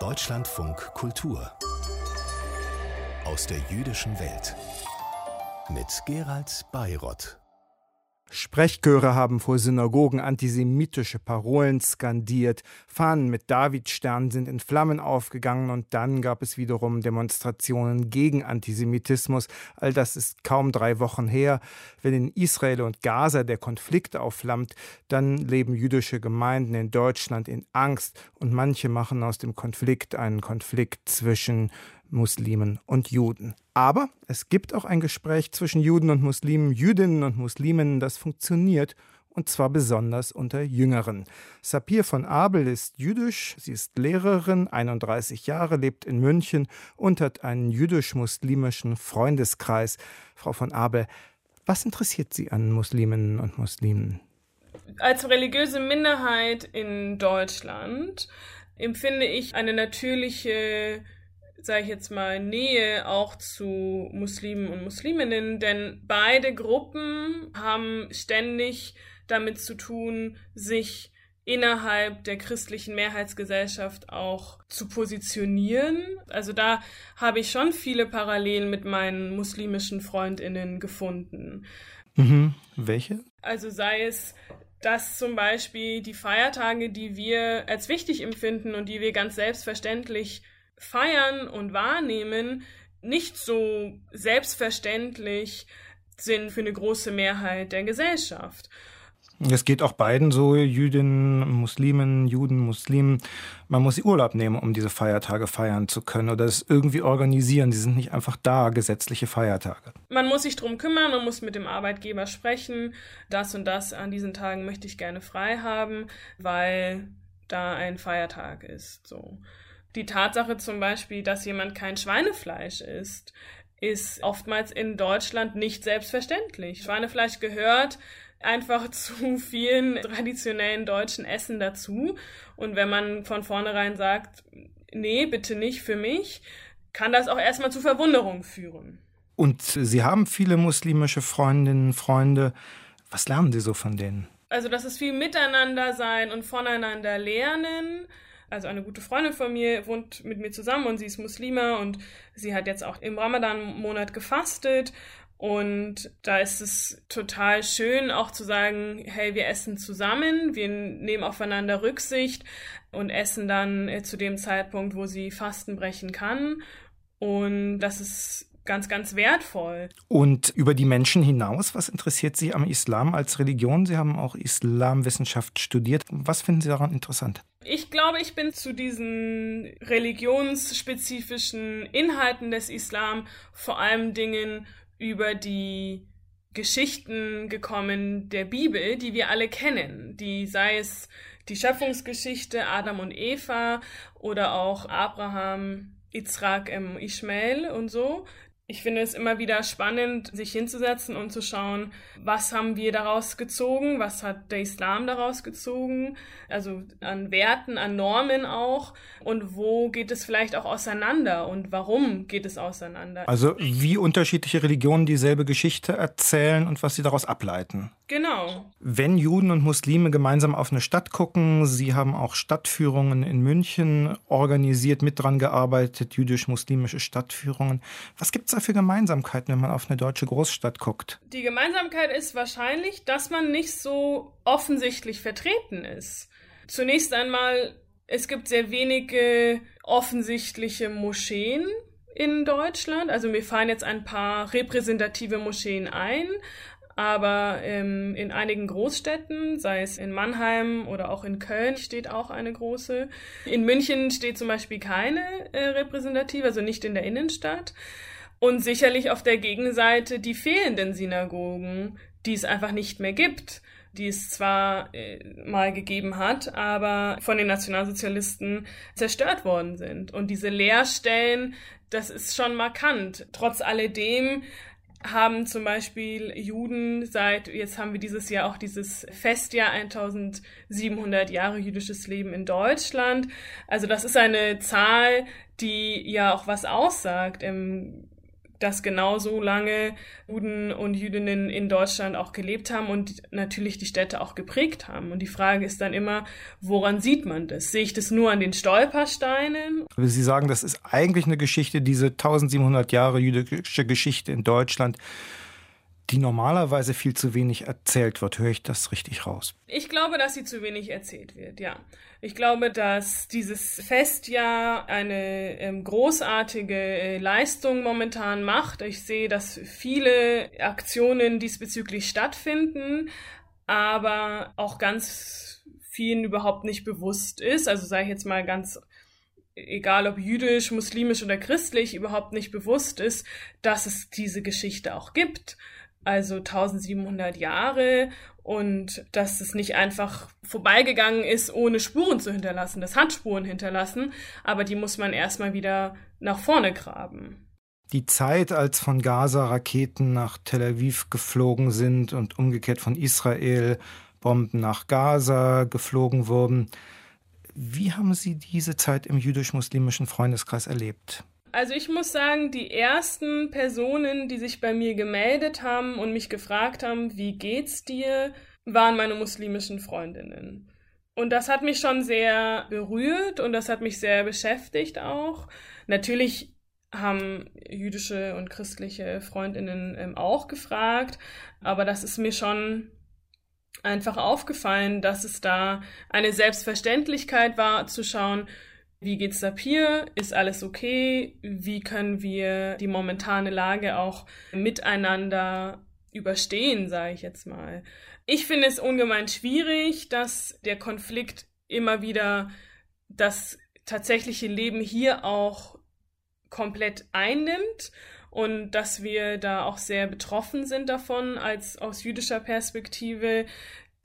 Deutschlandfunk Kultur aus der jüdischen Welt mit Gerald Bayrott. Sprechchöre haben vor Synagogen antisemitische Parolen skandiert, Fahnen mit Davidstern sind in Flammen aufgegangen und dann gab es wiederum Demonstrationen gegen Antisemitismus. All das ist kaum drei Wochen her. Wenn in Israel und Gaza der Konflikt aufflammt, dann leben jüdische Gemeinden in Deutschland in Angst und manche machen aus dem Konflikt einen Konflikt zwischen Muslimen und Juden. Aber es gibt auch ein Gespräch zwischen Juden und Muslimen, Jüdinnen und Muslimen, das funktioniert und zwar besonders unter Jüngeren. Sapir von Abel ist jüdisch, sie ist Lehrerin, 31 Jahre, lebt in München und hat einen jüdisch-muslimischen Freundeskreis. Frau von Abel, was interessiert Sie an Musliminnen und Muslimen? Als religiöse Minderheit in Deutschland empfinde ich eine natürliche sage ich jetzt mal, Nähe auch zu Muslimen und Musliminnen, denn beide Gruppen haben ständig damit zu tun, sich innerhalb der christlichen Mehrheitsgesellschaft auch zu positionieren. Also da habe ich schon viele Parallelen mit meinen muslimischen Freundinnen gefunden. Mhm. Welche? Also sei es dass zum Beispiel die Feiertage, die wir als wichtig empfinden und die wir ganz selbstverständlich feiern und wahrnehmen, nicht so selbstverständlich sind für eine große Mehrheit der Gesellschaft. Es geht auch beiden so, Jüdinnen, Muslimen, Juden, Muslimen. Man muss Urlaub nehmen, um diese Feiertage feiern zu können oder es irgendwie organisieren. Sie sind nicht einfach da, gesetzliche Feiertage. Man muss sich drum kümmern, man muss mit dem Arbeitgeber sprechen. Das und das an diesen Tagen möchte ich gerne frei haben, weil da ein Feiertag ist. So. Die Tatsache zum Beispiel, dass jemand kein Schweinefleisch isst, ist oftmals in Deutschland nicht selbstverständlich. Schweinefleisch gehört einfach zu vielen traditionellen deutschen Essen dazu. Und wenn man von vornherein sagt, nee, bitte nicht für mich, kann das auch erstmal zu Verwunderung führen. Und Sie haben viele muslimische Freundinnen, Freunde. Was lernen Sie so von denen? Also, das ist viel Miteinander sein und voneinander lernen also eine gute Freundin von mir wohnt mit mir zusammen und sie ist Muslima und sie hat jetzt auch im Ramadan-Monat gefastet. Und da ist es total schön, auch zu sagen, hey, wir essen zusammen, wir nehmen aufeinander Rücksicht und essen dann äh, zu dem Zeitpunkt, wo sie Fasten brechen kann. Und das ist ganz, ganz wertvoll. Und über die Menschen hinaus, was interessiert Sie am Islam als Religion? Sie haben auch Islamwissenschaft studiert. Was finden Sie daran interessant? Ich glaube, ich bin zu diesen religionsspezifischen Inhalten des Islam vor allem Dingen über die Geschichten gekommen der Bibel, die wir alle kennen, die sei es die Schöpfungsgeschichte Adam und Eva oder auch Abraham, Yitzhak, Ishmael und so, ich finde es immer wieder spannend, sich hinzusetzen und zu schauen, was haben wir daraus gezogen, was hat der Islam daraus gezogen, also an Werten, an Normen auch und wo geht es vielleicht auch auseinander und warum geht es auseinander. Also wie unterschiedliche Religionen dieselbe Geschichte erzählen und was sie daraus ableiten. Genau. Wenn Juden und Muslime gemeinsam auf eine Stadt gucken, Sie haben auch Stadtführungen in München organisiert, mit dran gearbeitet, jüdisch-muslimische Stadtführungen. Was gibt es da für Gemeinsamkeiten, wenn man auf eine deutsche Großstadt guckt? Die Gemeinsamkeit ist wahrscheinlich, dass man nicht so offensichtlich vertreten ist. Zunächst einmal, es gibt sehr wenige offensichtliche Moscheen in Deutschland. Also mir fallen jetzt ein paar repräsentative Moscheen ein, aber ähm, in einigen Großstädten, sei es in Mannheim oder auch in Köln, steht auch eine große. In München steht zum Beispiel keine äh, repräsentative, also nicht in der Innenstadt. Und sicherlich auf der Gegenseite die fehlenden Synagogen, die es einfach nicht mehr gibt die es zwar äh, mal gegeben hat, aber von den Nationalsozialisten zerstört worden sind. Und diese Leerstellen, das ist schon markant. Trotz alledem haben zum Beispiel Juden seit, jetzt haben wir dieses Jahr auch dieses Festjahr 1700 Jahre jüdisches Leben in Deutschland. Also das ist eine Zahl, die ja auch was aussagt. Ähm, dass genauso lange Juden und Jüdinnen in Deutschland auch gelebt haben und natürlich die Städte auch geprägt haben. Und die Frage ist dann immer, woran sieht man das? Sehe ich das nur an den Stolpersteinen? Sie sagen, das ist eigentlich eine Geschichte, diese 1700 Jahre jüdische Geschichte in Deutschland, die normalerweise viel zu wenig erzählt wird. Höre ich das richtig raus? Ich glaube, dass sie zu wenig erzählt wird, ja. Ich glaube, dass dieses Festjahr eine ähm, großartige äh, Leistung momentan macht. Ich sehe, dass viele Aktionen diesbezüglich stattfinden, aber auch ganz vielen überhaupt nicht bewusst ist. Also sage ich jetzt mal ganz egal ob jüdisch, muslimisch oder christlich, überhaupt nicht bewusst ist, dass es diese Geschichte auch gibt also 1700 Jahre und dass es nicht einfach vorbeigegangen ist, ohne Spuren zu hinterlassen. Das hat Spuren hinterlassen, aber die muss man erstmal wieder nach vorne graben. Die Zeit, als von Gaza Raketen nach Tel Aviv geflogen sind und umgekehrt von Israel Bomben nach Gaza geflogen wurden, wie haben Sie diese Zeit im jüdisch-muslimischen Freundeskreis erlebt? Also ich muss sagen, die ersten Personen, die sich bei mir gemeldet haben und mich gefragt haben, wie geht's dir, waren meine muslimischen Freundinnen. Und das hat mich schon sehr berührt und das hat mich sehr beschäftigt auch. Natürlich haben jüdische und christliche Freundinnen ähm, auch gefragt, aber das ist mir schon einfach aufgefallen, dass es da eine Selbstverständlichkeit war, zu schauen, wie geht's Sapir? Ist alles okay? Wie können wir die momentane Lage auch miteinander überstehen, sage ich jetzt mal. Ich finde es ungemein schwierig, dass der Konflikt immer wieder das tatsächliche Leben hier auch komplett einnimmt und dass wir da auch sehr betroffen sind davon als aus jüdischer Perspektive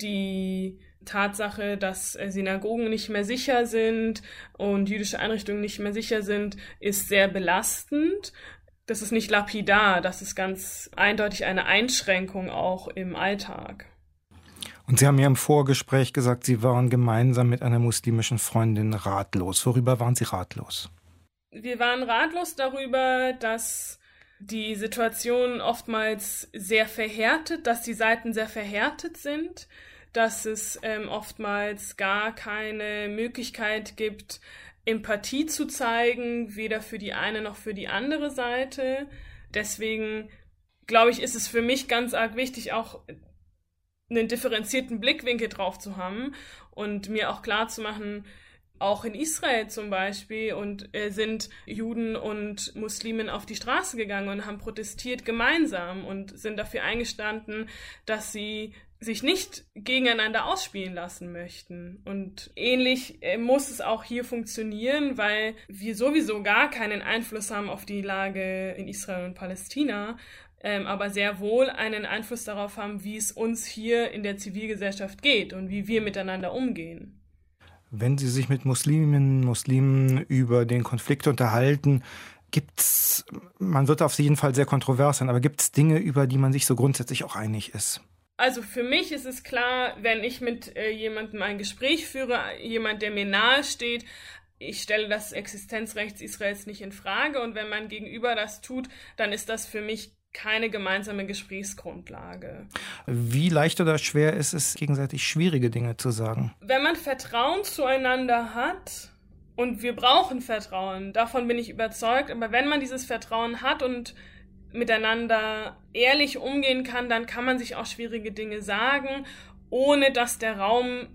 die Tatsache, dass äh, Synagogen nicht mehr sicher sind und jüdische Einrichtungen nicht mehr sicher sind, ist sehr belastend. Das ist nicht lapidar, das ist ganz eindeutig eine Einschränkung auch im Alltag. Und Sie haben ja im Vorgespräch gesagt, Sie waren gemeinsam mit einer muslimischen Freundin ratlos. Worüber waren Sie ratlos? Wir waren ratlos darüber, dass die Situation oftmals sehr verhärtet, dass die Seiten sehr verhärtet sind, dass es ähm, oftmals gar keine Möglichkeit gibt, Empathie zu zeigen, weder für die eine noch für die andere Seite. Deswegen glaube ich, ist es für mich ganz arg wichtig, auch einen differenzierten Blickwinkel drauf zu haben und mir auch klar zu machen, auch in Israel zum Beispiel und äh, sind Juden und Muslimen auf die Straße gegangen und haben protestiert gemeinsam und sind dafür eingestanden, dass sie sich nicht gegeneinander ausspielen lassen möchten. Und ähnlich äh, muss es auch hier funktionieren, weil wir sowieso gar keinen Einfluss haben auf die Lage in Israel und Palästina, ähm, aber sehr wohl einen Einfluss darauf haben, wie es uns hier in der Zivilgesellschaft geht und wie wir miteinander umgehen. Wenn Sie sich mit Musliminnen, Muslimen über den Konflikt unterhalten, gibt's, man wird auf jeden Fall sehr kontrovers sein, aber gibt es Dinge, über die man sich so grundsätzlich auch einig ist? Also für mich ist es klar, wenn ich mit äh, jemandem ein Gespräch führe, jemand, der mir nahe steht, ich stelle das Existenzrecht Israels nicht in Frage und wenn mein Gegenüber das tut, dann ist das für mich keine gemeinsame Gesprächsgrundlage. Wie leicht oder schwer ist es, gegenseitig schwierige Dinge zu sagen? Wenn man Vertrauen zueinander hat, und wir brauchen Vertrauen, davon bin ich überzeugt, aber wenn man dieses Vertrauen hat und miteinander ehrlich umgehen kann, dann kann man sich auch schwierige Dinge sagen, ohne dass der Raum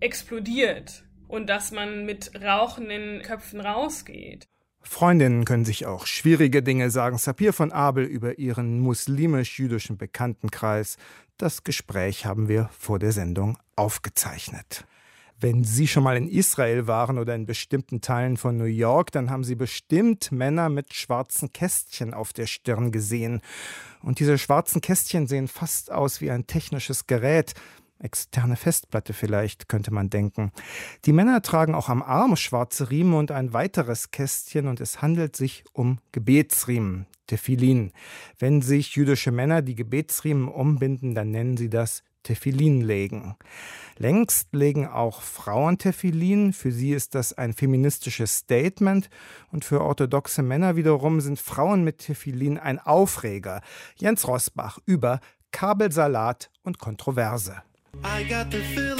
explodiert und dass man mit rauchenden Köpfen rausgeht. Freundinnen können sich auch schwierige Dinge sagen. Sapir von Abel über ihren muslimisch-jüdischen Bekanntenkreis. Das Gespräch haben wir vor der Sendung aufgezeichnet. Wenn Sie schon mal in Israel waren oder in bestimmten Teilen von New York, dann haben Sie bestimmt Männer mit schwarzen Kästchen auf der Stirn gesehen. Und diese schwarzen Kästchen sehen fast aus wie ein technisches Gerät. Externe Festplatte vielleicht, könnte man denken. Die Männer tragen auch am Arm schwarze Riemen und ein weiteres Kästchen und es handelt sich um Gebetsriemen, Tefillin. Wenn sich jüdische Männer die Gebetsriemen umbinden, dann nennen sie das Tefillin legen. Längst legen auch Frauen Tefillin. Für sie ist das ein feministisches Statement. Und für orthodoxe Männer wiederum sind Frauen mit Tefillin ein Aufreger. Jens Rosbach über Kabelsalat und Kontroverse. I got the feeling,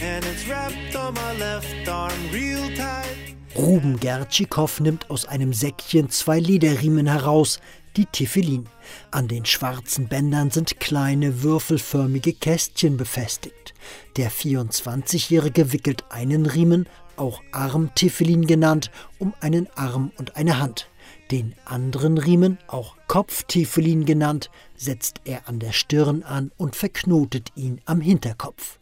and it's wrapped on my left arm real tight. Ruben Gertschikow nimmt aus einem Säckchen zwei Lederriemen heraus, die Tiffelin. An den schwarzen Bändern sind kleine würfelförmige Kästchen befestigt. Der 24-Jährige wickelt einen Riemen, auch Arm-Tiffelin genannt, um einen Arm und eine Hand. Den anderen Riemen, auch Kopftiefelin genannt, setzt er an der Stirn an und verknotet ihn am Hinterkopf.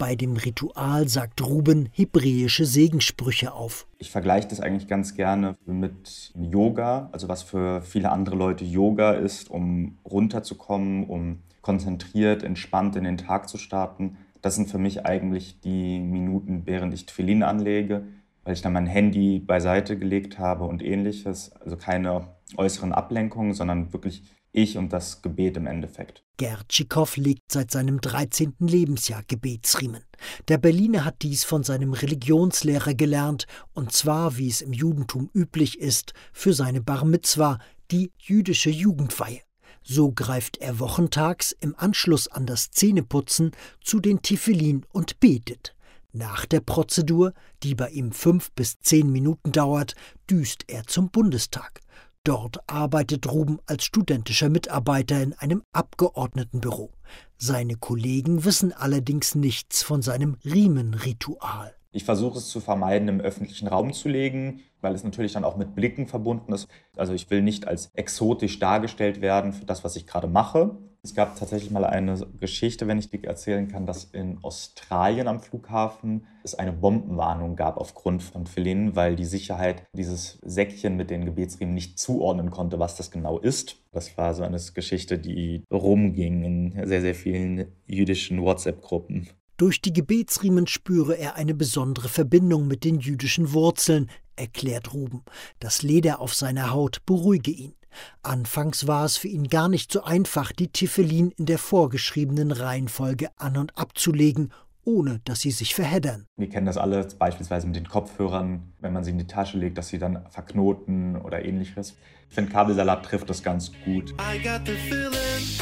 Bei dem Ritual sagt Ruben hebräische Segenssprüche auf. Ich vergleiche das eigentlich ganz gerne mit Yoga, also was für viele andere Leute Yoga ist, um runterzukommen, um konzentriert, entspannt in den Tag zu starten. Das sind für mich eigentlich die Minuten, während ich Tfilin anlege, weil ich dann mein Handy beiseite gelegt habe und ähnliches. Also keine äußeren Ablenkungen, sondern wirklich ich und das Gebet im Endeffekt. Gertschikow legt seit seinem 13. Lebensjahr Gebetsriemen. Der Berliner hat dies von seinem Religionslehrer gelernt, und zwar, wie es im Judentum üblich ist, für seine Bar Mitzwa, die jüdische Jugendweihe. So greift er wochentags im Anschluss an das Zähneputzen zu den Tiffelin und betet. Nach der Prozedur, die bei ihm fünf bis zehn Minuten dauert, düst er zum Bundestag. Dort arbeitet Ruben als studentischer Mitarbeiter in einem Abgeordnetenbüro. Seine Kollegen wissen allerdings nichts von seinem Riemenritual. Ich versuche es zu vermeiden, im öffentlichen Raum zu legen, weil es natürlich dann auch mit Blicken verbunden ist. Also ich will nicht als exotisch dargestellt werden für das, was ich gerade mache. Es gab tatsächlich mal eine Geschichte, wenn ich die erzählen kann, dass in Australien am Flughafen es eine Bombenwarnung gab aufgrund von Philin, weil die Sicherheit dieses Säckchen mit den Gebetsriemen nicht zuordnen konnte, was das genau ist. Das war so eine Geschichte, die rumging in sehr, sehr vielen jüdischen WhatsApp-Gruppen. Durch die Gebetsriemen spüre er eine besondere Verbindung mit den jüdischen Wurzeln, erklärt Ruben. Das Leder auf seiner Haut beruhige ihn. Anfangs war es für ihn gar nicht so einfach, die Tiffelin in der vorgeschriebenen Reihenfolge an und abzulegen, ohne dass sie sich verheddern. Wir kennen das alle beispielsweise mit den Kopfhörern, wenn man sie in die Tasche legt, dass sie dann verknoten oder ähnliches. Ich finde, Kabelsalat trifft das ganz gut. I got the feeling,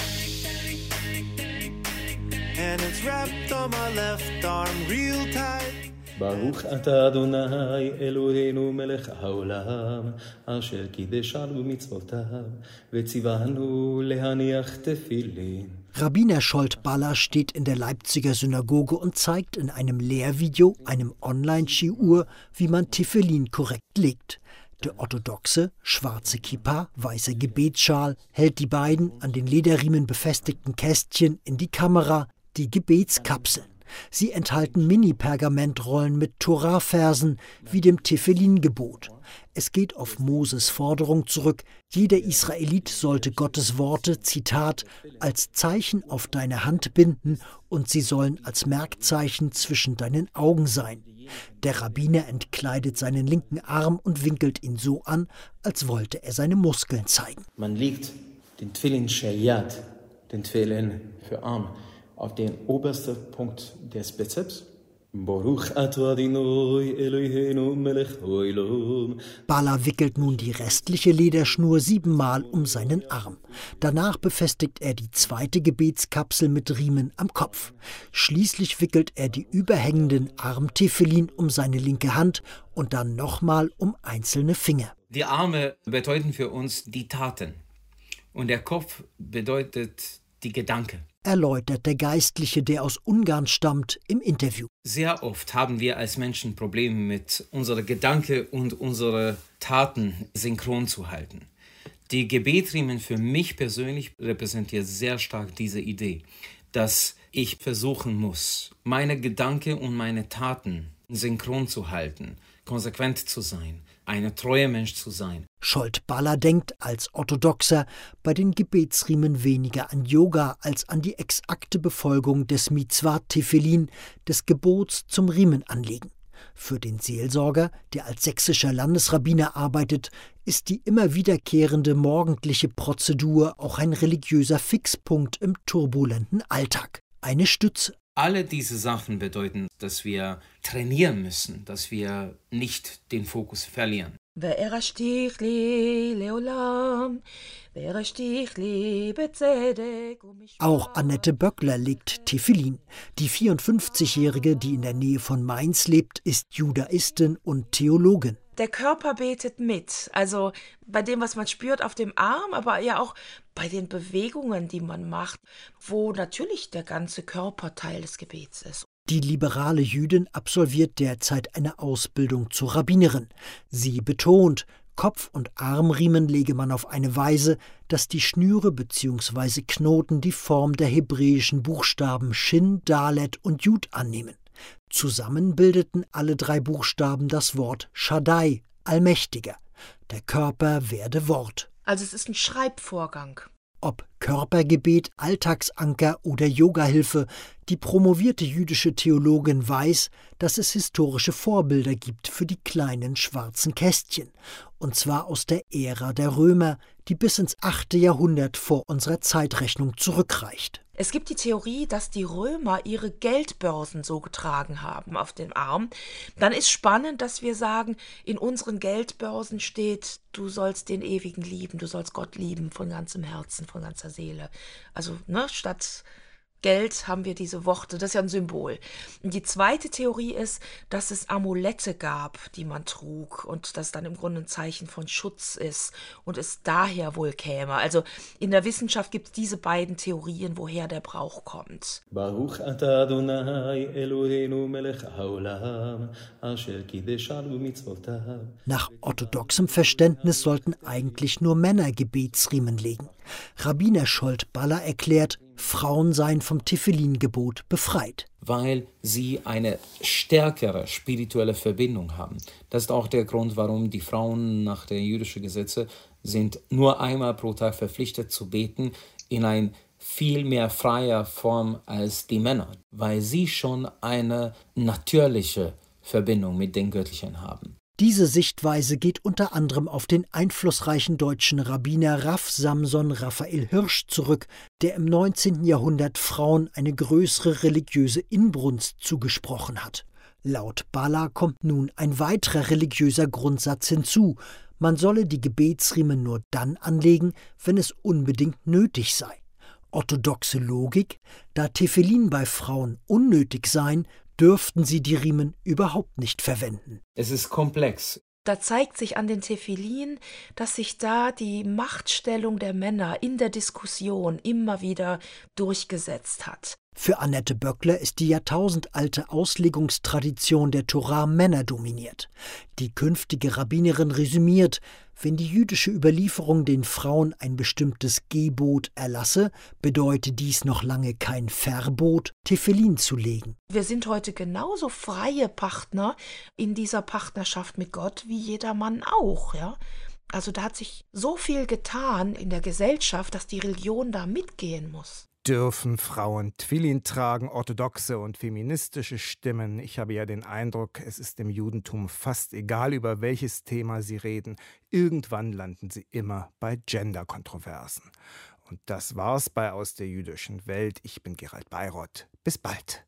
and it's wrapped on my left arm real tight. ברוך אתה אדוני אלוהינו מלך העולם, אשר קידשנו במצוותיו, וציוונו להניח תפילין. Rabbiner Scholt Baller steht in der Leipziger Synagoge und zeigt in einem Lehrvideo, einem Online-Shiur, wie man Tefillin korrekt legt. Der orthodoxe, schwarze Kippa, weiße Gebetsschal hält die beiden an den Lederriemen befestigten Kästchen in die Kamera, die Gebetskapseln. Sie enthalten Mini-Pergamentrollen mit Torah-Versen wie dem Tefillin-Gebot. Es geht auf Moses Forderung zurück, jeder Israelit sollte Gottes Worte, Zitat, als Zeichen auf deine Hand binden und sie sollen als Merkzeichen zwischen deinen Augen sein. Der Rabbiner entkleidet seinen linken Arm und winkelt ihn so an, als wollte er seine Muskeln zeigen. Man legt den Tfilin Shayat, den Tfilin für Arm, auf den obersten Punkt des Bizeps. Bala wickelt nun die restliche Lederschnur siebenmal um seinen Arm. Danach befestigt er die zweite Gebetskapsel mit Riemen am Kopf. Schließlich wickelt er die überhängenden Armtefillin um seine linke Hand und dann nochmal um einzelne Finger. Die Arme bedeuten für uns die Taten und der Kopf bedeutet die Gedanken erläutert der Geistliche, der aus Ungarn stammt, im Interview. Sehr oft haben wir als Menschen Probleme mit unseren Gedanken und unseren Taten synchron zu halten. Die Gebetriemen für mich persönlich repräsentiert sehr stark diese Idee, dass ich versuchen muss, meine Gedanken und meine Taten synchron zu halten, konsequent zu sein, ein treuer Mensch zu sein. Scholt-Baller denkt als Orthodoxer bei den Gebetsriemen weniger an Yoga als an die exakte Befolgung des Mitzvah Tefillin, des Gebots zum Riemenanlegen. Für den Seelsorger, der als sächsischer Landesrabbiner arbeitet, ist die immer wiederkehrende morgendliche Prozedur auch ein religiöser Fixpunkt im turbulenten Alltag. Eine Stütze. Alle diese Sachen bedeuten, dass wir trainieren müssen, dass wir nicht den Fokus verlieren. Auch Annette Böckler legt Tefillin. Die 54-Jährige, die in der Nähe von Mainz lebt, ist Judaistin und Theologin. Der Körper betet mit. Also bei dem, was man spürt auf dem Arm, aber ja auch bei den Bewegungen, die man macht, wo natürlich der ganze Körper Teil des Gebets ist. Die liberale Jüdin absolviert derzeit eine Ausbildung zur Rabbinerin. Sie betont, Kopf- und Armriemen lege man auf eine Weise, dass die Schnüre bzw. Knoten die Form der hebräischen Buchstaben Shin, Dalet und Jud annehmen. Zusammen bildeten alle drei Buchstaben das Wort Shaddai, Allmächtiger. Der Körper werde Wort. Also es ist ein Schreibvorgang. Ob Körpergebet, Alltagsanker oder Yogahilfe, die promovierte jüdische Theologin weiß, dass es historische Vorbilder gibt für die kleinen schwarzen Kästchen, und zwar aus der Ära der Römer, die bis ins 8. Jahrhundert vor unserer Zeitrechnung zurückreicht. Es gibt die Theorie, dass die Römer ihre Geldbörsen so getragen haben auf dem Arm. Dann ist spannend, dass wir sagen, in unseren Geldbörsen steht, du sollst den Ewigen lieben, du sollst Gott lieben von ganzem Herzen, von ganzer Seele. Also, ne, statt Geld haben wir diese Worte, das ist ja ein Symbol. Und die zweite Theorie ist, dass es Amulette gab, die man trug und das dann im Grunde ein Zeichen von Schutz ist und es daher wohl käme. Also in der Wissenschaft gibt es diese beiden Theorien, woher der Brauch kommt. Nach orthodoxem Verständnis sollten eigentlich nur Männer Gebetsriemen legen. Rabbiner Scholt-Baller erklärt, Frauen seien vom Tefillin-Gebot befreit. Weil sie eine stärkere spirituelle Verbindung haben. Das ist auch der Grund, warum die Frauen nach den jüdischen Gesetzen sind nur einmal pro Tag verpflichtet zu beten in ein viel mehr freier Form als die Männer, weil sie schon eine natürliche Verbindung mit den Göttlichen haben. Diese Sichtweise geht unter anderem auf den einflussreichen deutschen Rabbiner Raff Samson Raphael Hirsch zurück, der im 19. Jahrhundert Frauen eine größere religiöse Inbrunst zugesprochen hat. Laut Bala kommt nun ein weiterer religiöser Grundsatz hinzu. Man solle die Gebetsriemen nur dann anlegen, wenn es unbedingt nötig sei. Orthodoxe Logik, da Tefillin bei Frauen unnötig seien, dürften sie die Riemen überhaupt nicht verwenden. Es ist komplex. Da zeigt sich an den Tefillin, dass sich da die Machtstellung der Männer in der Diskussion immer wieder durchgesetzt hat. Für Annette Böckler ist die jahrtausendalte Auslegungstradition der Torah männerdominiert. Die künftige Rabbinerin resümiert, wenn die jüdische Überlieferung den Frauen ein bestimmtes Gebot erlasse, bedeute dies noch lange kein Verbot, Tefillin zu legen. Wir sind heute genauso freie Partner in dieser Partnerschaft mit Gott wie jeder Mann auch, ja. Also da hat sich so viel getan in der Gesellschaft, dass die Religion da mitgehen muss dürfen Frauen Twillin tragen, orthodoxe und feministische Stimmen. Ich habe ja den Eindruck, es ist dem Judentum fast egal, über welches Thema sie reden. Irgendwann landen sie immer bei Gender-Kontroversen. Und das war's bei Aus der jüdischen Welt. Ich bin Gerald Bayrott. Bis bald.